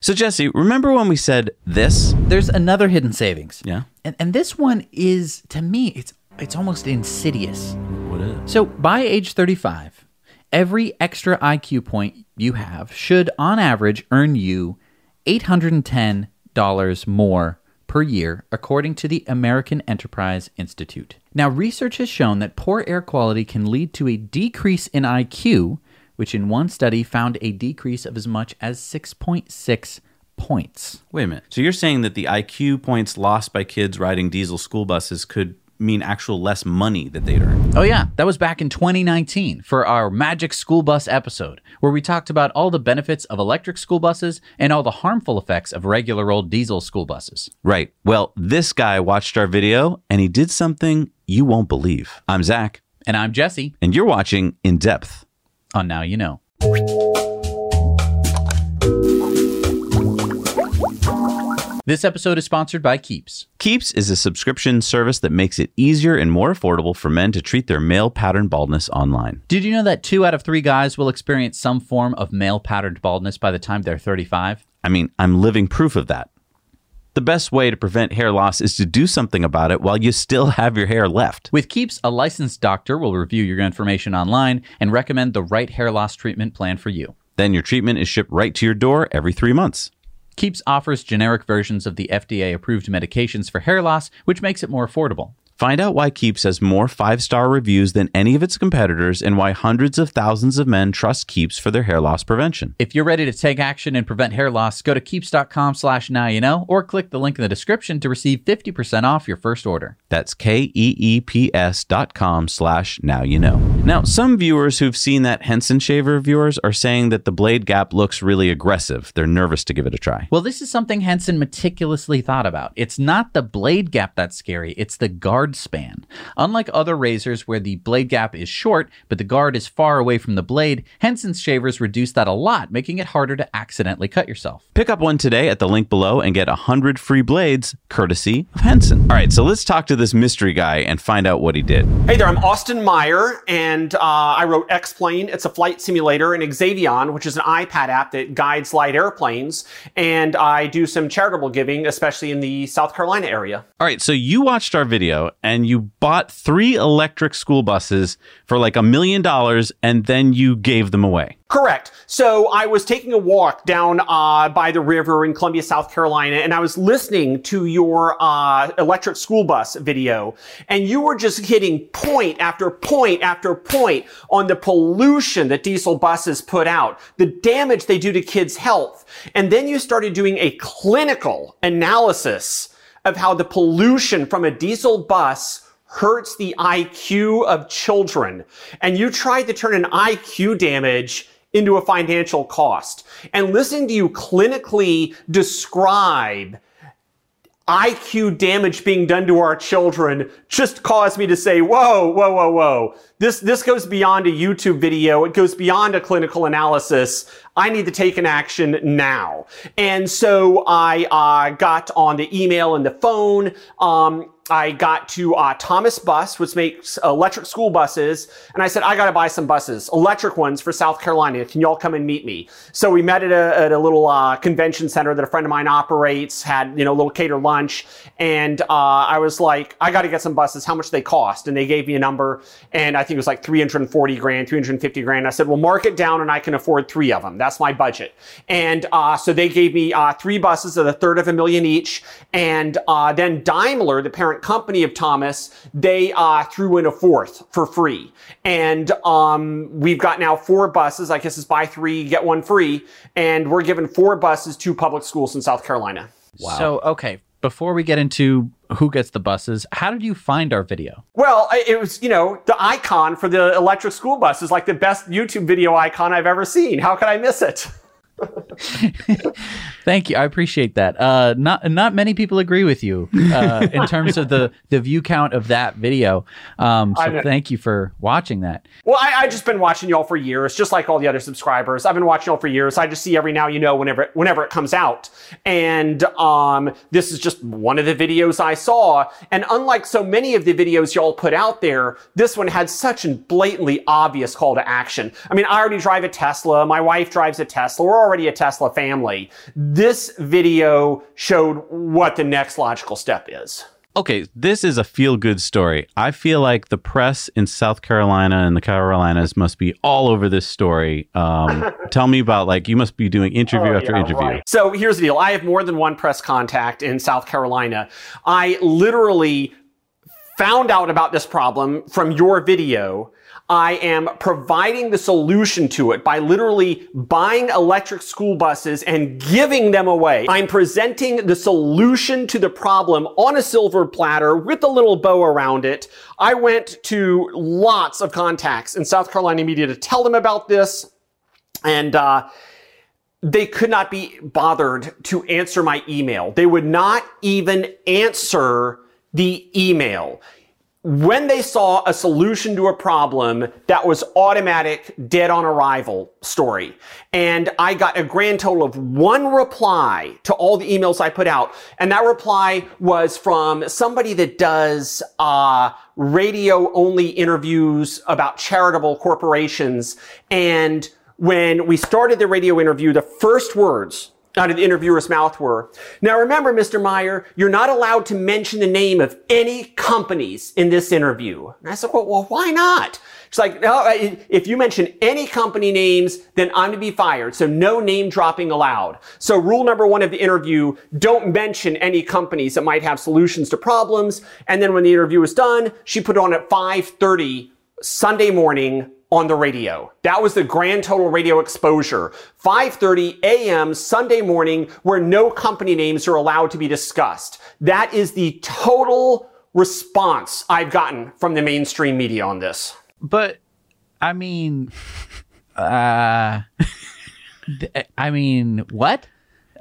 So, Jesse, remember when we said this? There's another hidden savings. Yeah. And, and this one is, to me, it's it's almost insidious. What is it? So by age 35, every extra IQ point you have should, on average, earn you $810 more per year, according to the American Enterprise Institute. Now, research has shown that poor air quality can lead to a decrease in IQ, which in one study found a decrease of as much as 6.6 points. Wait a minute. So you're saying that the IQ points lost by kids riding diesel school buses could mean actual less money that they'd earn? Oh, yeah, that was back in 2019 for our Magic School Bus episode, where we talked about all the benefits of electric school buses and all the harmful effects of regular old diesel school buses. Right. Well, this guy watched our video and he did something you won't believe. I'm Zach, And I'm Jesse and you're watching In Depth. On Now You Know. This episode is sponsored by Keeps. Keeps is a subscription service that makes it easier and more affordable for men to treat their male pattern baldness online. Did you know that two out of three guys will experience some form of male patterned baldness by the time they're 35? I mean, I'm living proof of that. The best way to prevent hair loss is to do something about it while you still have your hair left. With Keeps, a licensed doctor will review your information online and recommend the right hair loss treatment plan for you. Then your treatment is shipped right to your door every three months. Keeps offers generic versions of the FDA approved medications for hair loss, which makes it more affordable. Find out why Keeps has more five star reviews than any of its competitors and why hundreds of thousands of men trust Keeps for their hair loss prevention. If you're ready to take action and prevent hair loss, go to keeps.com slash now you know or click the link in the description to receive 50% off your first order. That's K E E P S dot com slash now you know. Now, some viewers who've seen that Henson shaver of yours are saying that the blade gap looks really aggressive. They're nervous to give it a try. Well, this is something Henson meticulously thought about. It's not the blade gap that's scary, it's the guard span. Unlike other razors where the blade gap is short, but the guard is far away from the blade, Henson's shavers reduce that a lot, making it harder to accidentally cut yourself. Pick up one today at the link below and get 100 free blades courtesy of Henson. All right, so let's talk to this mystery guy and find out what he did. Hey there, I'm Austin Meyer, and uh, I wrote X-Plane. It's a flight simulator, and Xavion, which is an iPad app that guides light airplanes. And I do some charitable giving, especially in the South Carolina area. All right, so you watched our video and you bought three electric school buses for like a million dollars and then you gave them away. Correct. So I was taking a walk down uh, by the river in Columbia, South Carolina, and I was listening to your uh, electric school bus video, and you were just hitting point after point after point on the pollution that diesel buses put out, the damage they do to kids' health, and then you started doing a clinical analysis of how the pollution from a diesel bus hurts the IQ of children. And you tried to turn an IQ damage into a financial cost. And listening to you clinically describe IQ damage being done to our children just caused me to say, whoa, whoa, whoa, whoa. this this goes beyond a YouTube video. It goes beyond a clinical analysis. I need to take an action now. And so I uh, got on the email and the phone. Um, I got to uh, Thomas Bus, which makes electric school buses, and I said, I got to buy some buses, electric ones for South Carolina. Can y'all come and meet me? So we met at a, at a little uh, convention center that a friend of mine operates, had, you know, a little catered lunch, and uh, I was like, I got to get some buses. How much they cost? And they gave me a number, and I think it was like 340 grand, 350 grand. I said, well, mark it down, and I can afford three of them. My budget. And uh, so they gave me uh, three buses at a third of a million each, and uh, then Daimler, the parent company of Thomas, they uh, threw in a fourth for free. And um, we've got now four buses. I guess it's buy three, get one free. And we're given four buses to public schools in South Carolina. Wow. So, okay, before we get into who gets the buses, how did you find our video? Well, it was, you know, the icon for the electric school bus is like the best YouTube video icon I've ever seen. How could I miss it? Thank you. I appreciate that. Uh, not not many people agree with you uh, in terms of the the view count of that video. Um, so thank you for watching that. Well, I, I just been watching y'all for years, just like all the other subscribers. I've been watching y'all for years. I just see every now you know whenever it, whenever it comes out, and um, this is just one of the videos I saw. And unlike so many of the videos y'all put out there, this one had such a blatantly obvious call to action. I mean, I already drive a Tesla. My wife drives a Tesla. We're already a Tesla family. This video showed what the next logical step is. Okay, this is a feel good story. I feel like the press in South Carolina and the Carolinas must be all over this story. Um, tell me about like you must be doing interview after Yeah, interview. right. So here's the deal. I have more than one press contact in South Carolina. I literally found out about this problem from your video. I am providing the solution to it by literally buying electric school buses and giving them away. I'm presenting the solution to the problem on a silver platter with a little bow around it. I went to lots of contacts in South Carolina media to tell them about this. And, uh, they could not be bothered to answer my email. They would not even answer the email. When they saw a solution to a problem that was automatic, dead on arrival story. And I got a grand total of one reply to all the emails I put out. And that reply was from somebody that does, uh, radio only interviews about charitable corporations. And when we started the radio interview, the first words out of the interviewer's mouth were, now remember, Mr. Meyer, you're not allowed to mention the name of any companies in this interview. And I said, well, well why not? It's like, no, if you mention any company names, then I'm to be fired. So no name dropping allowed. So rule number one of the interview, don't mention any companies that might have solutions to problems. And then when the interview was done, she put it on at 530 Sunday morning on the radio. That was the grand total radio exposure. 5:30 a.m. Sunday morning where no company names are allowed to be discussed. That is the total response I've gotten from the mainstream media on this. But I mean, uh, I mean, what?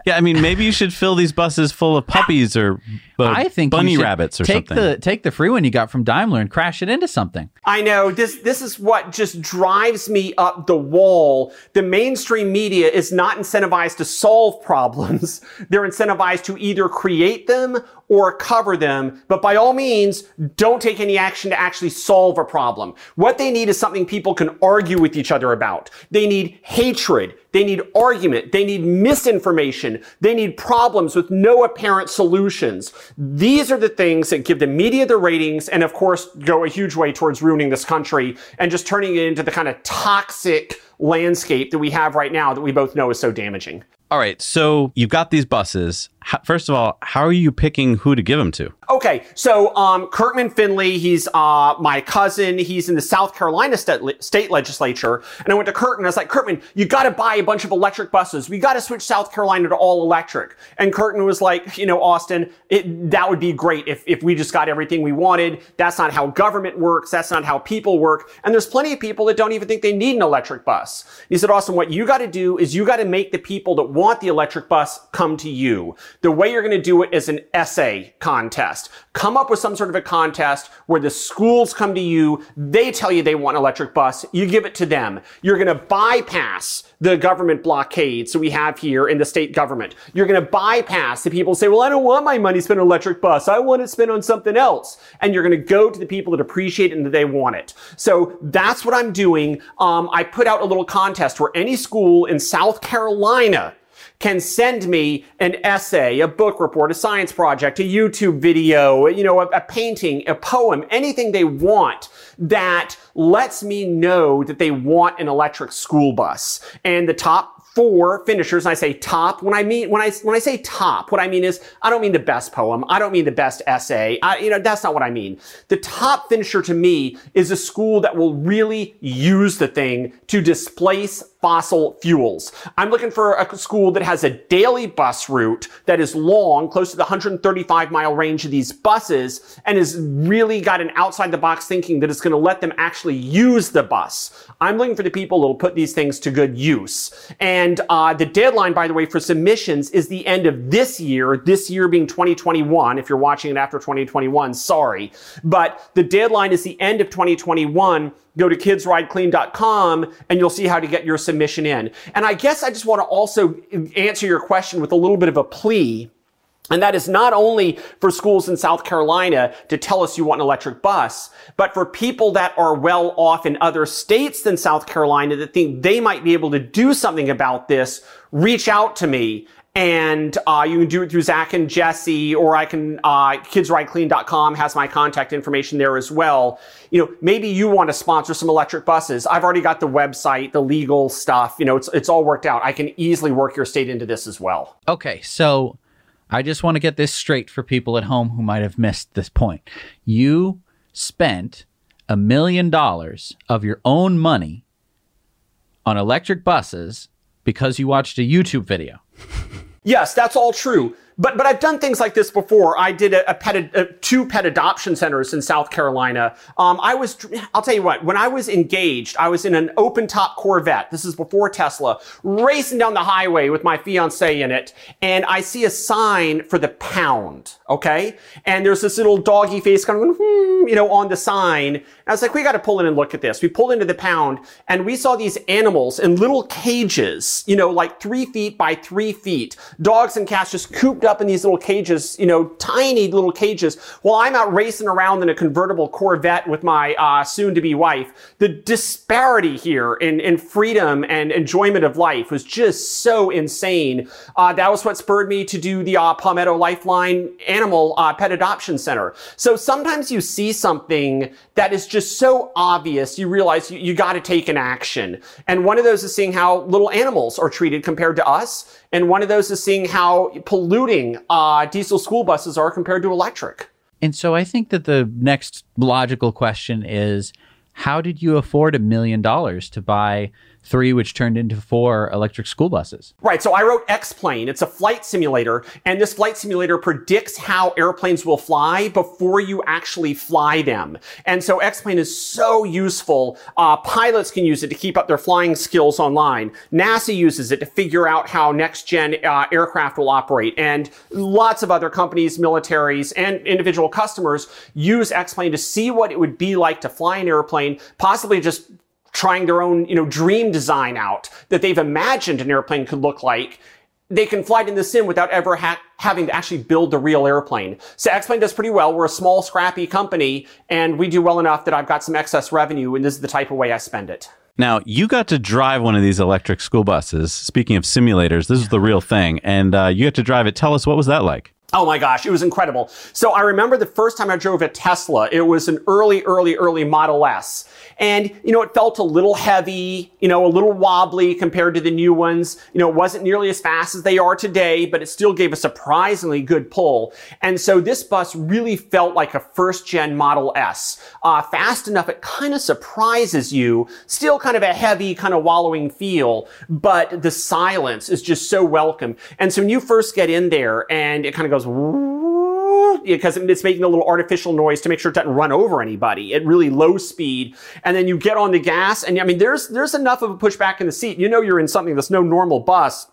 Yeah, I mean maybe you should fill these buses full of puppies or uh, I think you bunny should rabbits or take something. the take the free one you got from Daimler and crash it into something. I know this this is what just drives me up the wall. The mainstream media is not incentivized to solve problems. They're incentivized to either create them or cover them, but by all means, don't take any action to actually solve a problem. What they need is something people can argue with each other about. They need hatred. They need argument. They need misinformation. They need problems with no apparent solutions. These are the things that give the media the ratings and of course go a huge way towards ruining this country and just turning it into the kind of toxic landscape that we have right now that we both know is so damaging. All right, so you've got these buses. First of all, how are you picking who to give them to? Okay, so um, Kirkman Finlay, he's uh, my cousin. He's in the South Carolina state, state legislature. And I went to Kirkman. I was like, Kirkman, you got to buy a bunch of electric buses. We got to switch South Carolina to all electric. And Kirkman was like, you know, Austin, it, that would be great if, if we just got everything we wanted. That's not how government works. That's not how people work. And there's plenty of people that don't even think they need an electric bus. He said, Austin, what you got to do is you got to make the people that want the electric bus come to you. The way you're going to do it is an essay contest. Come up with some sort of a contest where the schools come to you, they tell you they want an electric bus, you give it to them. You're going to bypass the government blockades that we have here in the state government. You're going to bypass the people who say, well, I don't want my money spent on electric bus. I want it spent on something else. And you're going to go to the people that appreciate it and that they want it. So that's what I'm doing. Um, I put out a little contest where any school in South Carolina can send me an essay, a book report, a science project, a YouTube video, you know, a, a, painting, a poem, anything they want that lets me know that they want an electric school bus. And the top four finishers. And I say top when I mean when I when I say top, what I mean is I don't mean the best poem. I don't mean the best essay. I, you know that's not what I mean. The top finisher to me is a school that will really use the thing to displace fossil fuels. I'm looking for a school that has a daily bus route that is long, close to the 135 mile range of these buses, and has really got an outside the box thinking that it's going to let them actually use the bus. I'm looking for the people that will put these things to good use. And uh, the deadline, by the way, for submissions is the end of this year, this year being 2021. If you're watching it after 2021, sorry. But the deadline is the end of 2021 go to kidsrideclean.com and you'll see how to get your submission in. And I guess I just want to also answer your question with a little bit of a plea. And that is not only for schools in South Carolina to tell us you want an electric bus, but for people that are well off in other states than South Carolina that think they might be able to do something about this, reach out to me and uh, you can do it through Zach and Jesse, or I can, uh, kidsrideclean.com has my contact information there as well. You know, maybe you want to sponsor some electric buses. I've already got the website, the legal stuff. You know, it's, it's all worked out. I can easily work your state into this as well. Okay. So I just want to get this straight for people at home who might have missed this point. You spent a million dollars of your own money on electric buses because you watched a YouTube video. Yes, that's all true. But but I've done things like this before. I did a, a pet a, two pet adoption centers in South Carolina. Um, I was I'll tell you what. When I was engaged, I was in an open top Corvette. This is before Tesla, racing down the highway with my fiance in it, and I see a sign for the pound. Okay, and there's this little doggy face kind of hmm, you know on the sign. I was like, we got to pull in and look at this. We pulled into the pound, and we saw these animals in little cages, you know, like three feet by three feet, dogs and cats just cooped up in these little cages, you know, tiny little cages, while I'm out racing around in a convertible Corvette with my uh, soon-to-be wife. The disparity here in, in freedom and enjoyment of life was just so insane. Uh, that was what spurred me to do the uh, Palmetto Lifeline Animal uh, Pet Adoption Center. So sometimes you see something that is just so obvious, you realize you, you got to take an action. And one of those is seeing how little animals are treated compared to us. And one of those is seeing how polluting uh, diesel school buses are compared to electric. And so I think that the next logical question is how did you afford a million dollars to buy three, which turned into four electric school buses. Right. So I wrote X-Plane. It's a flight simulator, and this flight simulator predicts how airplanes will fly before you actually fly them. And so X-Plane is so useful. Uh, pilots can use it to keep up their flying skills online. NASA uses it to figure out how next-gen uh, aircraft will operate, and lots of other companies, militaries, and individual customers use X-Plane to see what it would be like to fly an airplane, possibly just trying their own, you know, dream design out that they've imagined an airplane could look like. They can fly it in the sim without ever ha- having to actually build the real airplane. So X-Plane does pretty well. We're a small, scrappy company, and we do well enough that I've got some excess revenue, and this is the type of way I spend it. Now, you got to drive one of these electric school buses. Speaking of simulators, this is the real thing, and uh, you got to drive it. Tell us, what was that like? Oh my gosh, it was incredible. So I remember the first time I drove a Tesla, it was an early, early, early Model S. And, you know, it felt a little heavy, you know, a little wobbly compared to the new ones. You know, it wasn't nearly as fast as they are today, but it still gave a surprisingly good pull. And so this bus really felt like a first gen Model S. Uh, fast enough, it kind of surprises you. Still kind of a heavy, kind of wallowing feel, but the silence is just so welcome. And so when you first get in there and it kind of goes goes because it's making a little artificial noise to make sure it doesn't run over anybody at really low speed. And then you get on the gas, and I mean, there's there's enough of a pushback in the seat. You know, you're in something that's no normal bus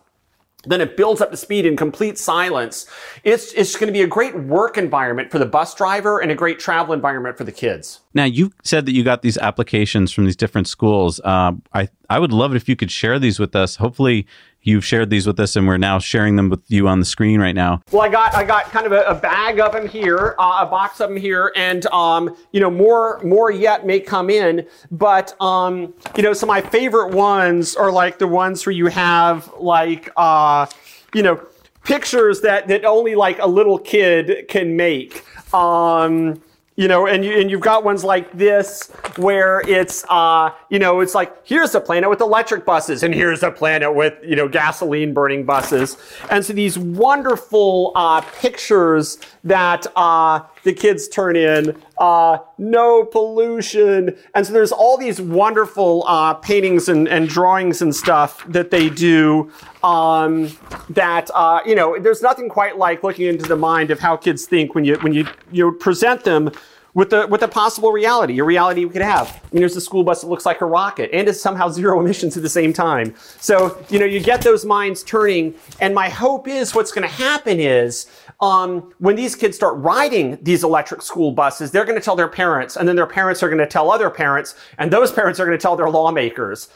then it builds up to speed in complete silence. It's, it's going to be a great work environment for the bus driver and a great travel environment for the kids. Now, you said that you got these applications from these different schools. Uh, I, I would love it if you could share these with us. Hopefully, you've shared these with us and we're now sharing them with you on the screen right now. Well, I got I got kind of a, a bag of them here, uh, a box of them here, and um, you know more more yet may come in. But um, you know, some of my favorite ones are like the ones where you have like uh, you know pictures that that only like a little kid can make. Um, you know, and you and you've got ones like this where it's uh, you know, it's like here's a planet with electric buses, and here's a planet with you know gasoline burning buses, and so these wonderful uh, pictures that uh, the kids turn in, uh, no pollution, and so there's all these wonderful uh, paintings and, and drawings and stuff that they do. Um, that uh, you know, there's nothing quite like looking into the mind of how kids think when you when you you present them with the with a possible reality, a reality we could have. I mean, there's a school bus that looks like a rocket and is somehow zero emissions at the same time. So you know, you get those minds turning, and my hope is what's going to happen is. Um, when these kids start riding these electric school buses, they're going to tell their parents, and then their parents are going to tell other parents, and those parents are going to tell their lawmakers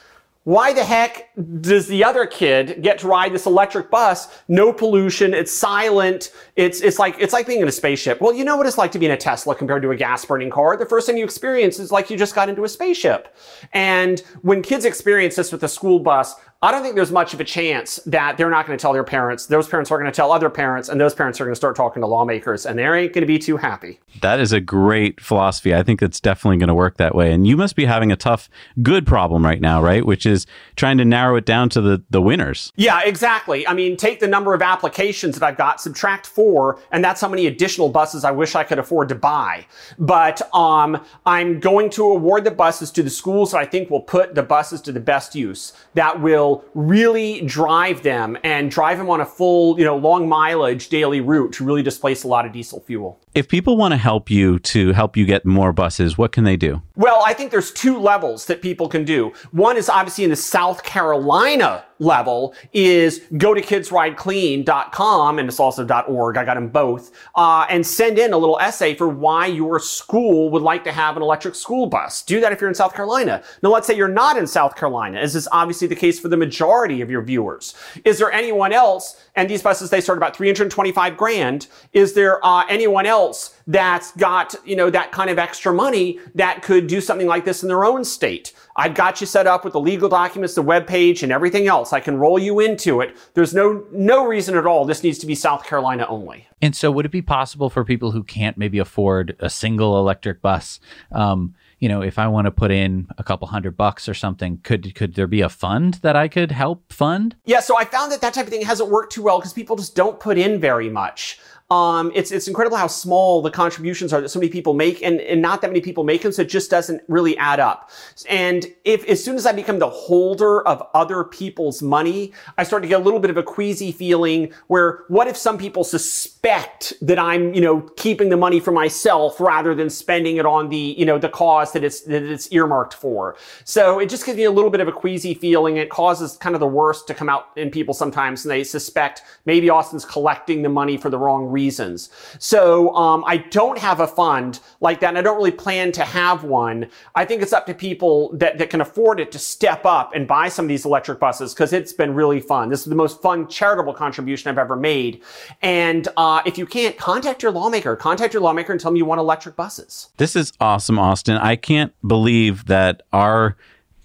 why the heck does the other kid get to ride this electric bus? No pollution. It's silent. It's, it's like, it's like being in a spaceship. Well, you know what it's like to be in a Tesla compared to a gas burning car. The first thing you experience is like you just got into a spaceship. And when kids experience this with a school bus, I don't think there's much of a chance that they're not going to tell their parents. Those parents are going to tell other parents, and those parents are going to start talking to lawmakers, and they ain't going to be too happy. That is a great philosophy. I think it's definitely going to work that way. And you must be having a tough, good problem right now, right? Which is trying to narrow it down to the, the winners. Yeah, exactly. I mean, take the number of applications that I've got, subtract four, and that's how many additional buses I wish I could afford to buy. But um, I'm going to award the buses to the schools that I think will put the buses to the best use. That will really drive them and drive them on a full, you know, long mileage daily route to really displace a lot of diesel fuel. If people want to help you to help you get more buses, what can they do? Well, I think there's two levels that people can do. One is obviously in the South Carolina level is go to kidsrideclean.com and it's also .org. I got them both. Uh, and send in a little essay for why your school would like to have an electric school bus. Do that if you're in South Carolina. Now, let's say you're not in South Carolina, as is obviously the case for the majority of your viewers. Is there anyone else? And these buses, they start about 325 grand. Is there uh, anyone else that's got, you know, that kind of extra money that could do something like this in their own state? I've got you set up with the legal documents, the web page, and everything else. I can roll you into it. There's no no reason at all. This needs to be South Carolina only. And so, would it be possible for people who can't maybe afford a single electric bus? Um, you know, if I want to put in a couple hundred bucks or something, could could there be a fund that I could help fund? Yeah, so I found that that type of thing hasn't worked too well because people just don't put in very much. Um, it's it's incredible how small the contributions are that so many people make, and, and not that many people make them, so it just doesn't really add up. And if as soon as I become the holder of other people's money, I start to get a little bit of a queasy feeling. Where what if some people suspect that I'm you know keeping the money for myself rather than spending it on the you know the cause that it's that it's earmarked for? So it just gives me a little bit of a queasy feeling. It causes kind of the worst to come out in people sometimes, and they suspect maybe Austin's collecting the money for the wrong reason reasons. So um, I don't have a fund like that, and I don't really plan to have one. I think it's up to people that, that can afford it to step up and buy some of these electric buses because it's been really fun. This is the most fun charitable contribution I've ever made. And uh, if you can't, contact your lawmaker. Contact your lawmaker and tell them you want electric buses. This is awesome, Austin. I can't believe that our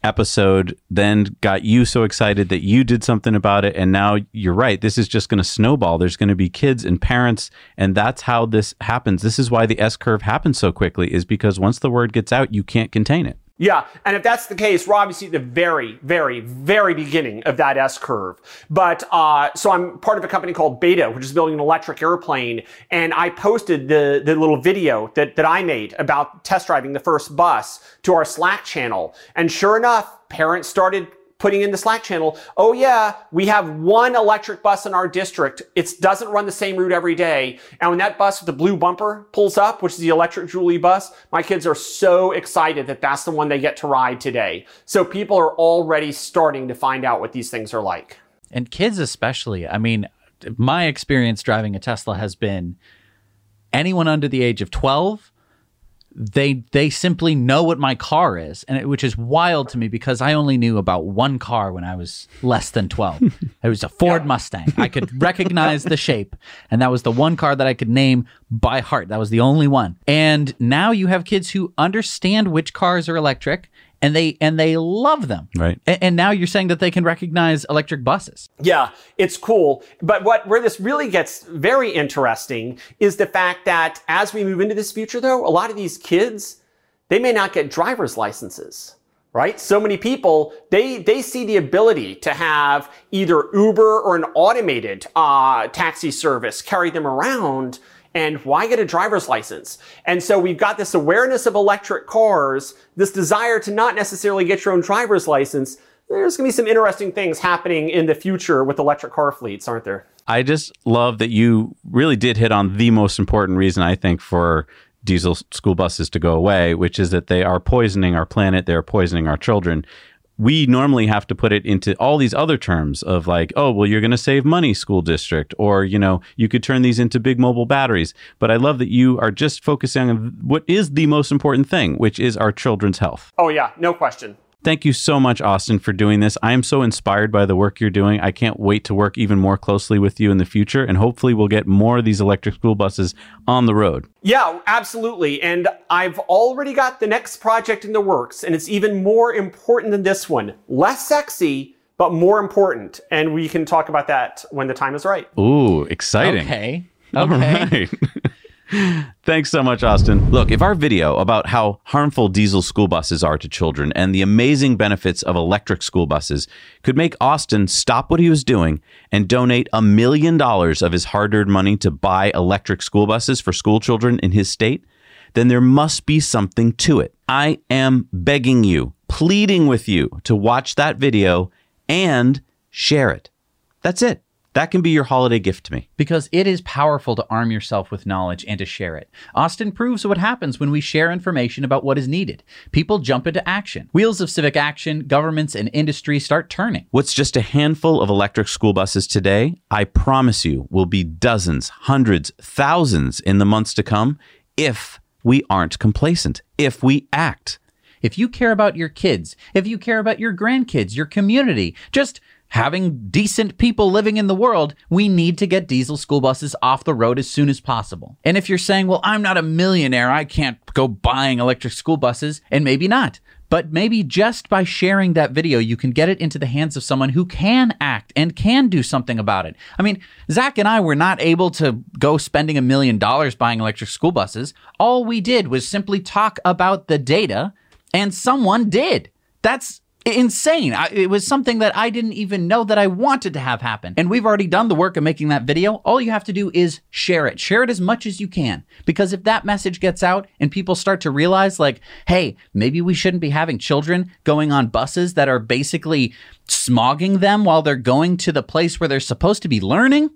episode then got you so excited that you did something about it. And now you're right. This is just going to snowball. There's going to be kids and parents and that's how this happens. This is why the s curve happens so quickly is because once the word gets out you can't contain it yeah, and if that's the case, we're obviously at the very, very, very beginning of that S curve. But uh, so I'm part of a company called Beta, which is building an electric airplane, and I posted the the little video that that I made about test driving the first bus to our Slack channel, and sure enough, parents started putting in the Slack channel, oh yeah, we have one electric bus in our district. It doesn't run the same route every day. And when that bus with the blue bumper pulls up, which is the electric Jouley bus, my kids are so excited that that's the one they get to ride today. So people are already starting to find out what these things are like. And kids, especially. I mean, my experience driving a Tesla has been anyone under the age of 12 they they simply know what my car is. And it, which is wild to me because i only knew about one car when i was less than 12 it was a ford mustang. I could recognize the shape. And that was the one car that i could name by heart. That was the only one. And now you have kids who understand which cars are electric and they and they love them Right. A- and now you're saying that they can recognize electric buses Yeah, it's cool. But what where this really gets very interesting is the fact that as we move into this future though, a lot of these kids, they may not get driver's licenses. Right? So many people, they, they see the ability to have either Uber or an automated, uh, taxi service carry them around. And why get a driver's license? And so we've got this awareness of electric cars, this desire to not necessarily get your own driver's license. There's going to be some interesting things happening in the future with electric car fleets, aren't there? I just love that you really did hit on the most important reason I think for diesel school buses to go away, which is that they are poisoning our planet, they're poisoning our children. We normally have to put it into all these other terms of like, oh, well, you're going to save money, school district, or, you know, you could turn these into big mobile batteries. But I love that you are just focusing on what is the most important thing, which is our children's health. Oh yeah, no question. Thank you so much, Austin, for doing this. I am so inspired by the work you're doing. I can't wait to work even more closely with you in the future. And hopefully, we'll get more of these electric school buses on the road. Yeah, absolutely. And I've already got the next project in the works, and it's even more important than this one. Less sexy, but more important. And we can talk about that when the time is right. Ooh, exciting. okay okay right. Thanks so much, Austin. Look, if our video about how harmful diesel school buses are to children and the amazing benefits of electric school buses could make Austin stop what he was doing and donate a million dollars of his hard earned money to buy electric school buses for school children in his state, then there must be something to it. I am begging you, pleading with you to watch that video and share it. That's it. That can be your holiday gift to me. because it is powerful to arm yourself with knowledge and to share it. Austin proves what happens when we share information about what is needed. People jump into action. Wheels of civic action, governments, and industry start turning. What's just a handful of electric school buses today, I promise you, will be dozens, hundreds, thousands in the months to come if we aren't complacent, if we act. If you care about your kids, if you care about your grandkids, your community, just having decent people living in the world, we need to get diesel school buses off the road as soon as possible. And if you're saying, well, I'm not a millionaire, I can't go buying electric school buses, and maybe not. But maybe just by sharing that video, you can get it into the hands of someone who can act and can do something about it. I mean, Zach and I were not able to go spending a million dollars buying electric school buses. All we did was simply talk about the data, and someone did. That's insane. I, it was something that I didn't even know that I wanted to have happen. And we've already done the work of making that video. All you have to do is share it. Share it as much as you can. Because if that message gets out and people start to realize, like, hey, maybe we shouldn't be having children going on buses that are basically smogging them while they're going to the place where they're supposed to be learning,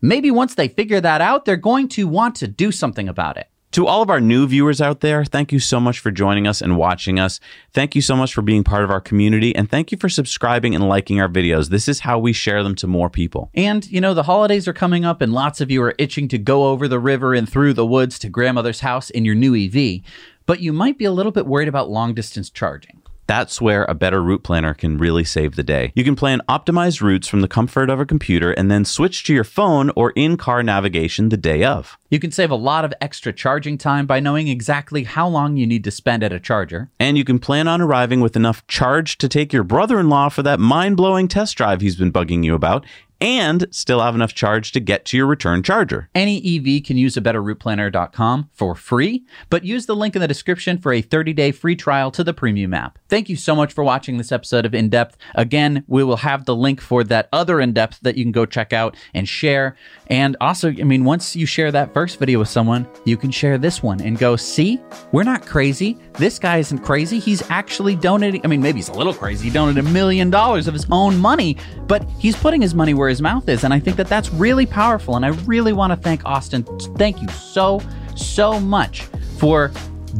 maybe once they figure that out, they're going to want to do something about it. To all of our new viewers out there, thank you so much for joining us and watching us. Thank you so much for being part of our community, and thank you for subscribing and liking our videos. This is how we share them to more people. And, you know, the holidays are coming up, and lots of you are itching to go over the river and through the woods to grandmother's house in your new EV. But you might be a little bit worried about long distance charging. That's where a better route planner can really save the day. You can plan optimized routes from the comfort of a computer and then switch to your phone or in car navigation the day of. You can save a lot of extra charging time by knowing exactly how long you need to spend at a charger. And you can plan on arriving with enough charge to take your brother in law for that mind blowing test drive he's been bugging you about, and still have enough charge to get to your return charger. Any EV can use a betterrouteplanner.com for free, but use the link in the description for a 30-day free trial to the premium app. Thank you so much for watching this episode of In Depth. Again, we will have the link for that other In Depth that you can go check out and share. And also, I mean, once you share that first video with someone, you can share this one and go, see, we're not crazy. This guy isn't crazy. He's actually donating. I mean, maybe he's a little crazy. He donated a million dollars of his own money, but he's putting his money where his mouth is. And I think that that's really powerful. And I really want to thank Austin. Thank you so, so much for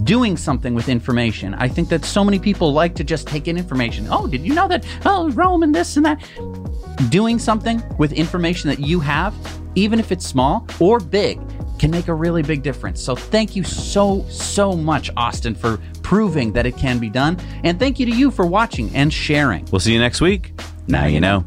doing something with information. I think that so many people like to just take in information. Oh, did you know that? Oh, Rome and this and that. Doing something with information that you have, even if it's small or big, can make a really big difference. So thank you so, so much, Austin, for proving that it can be done. And thank you to you for watching and sharing. We'll see you next week. Now you know.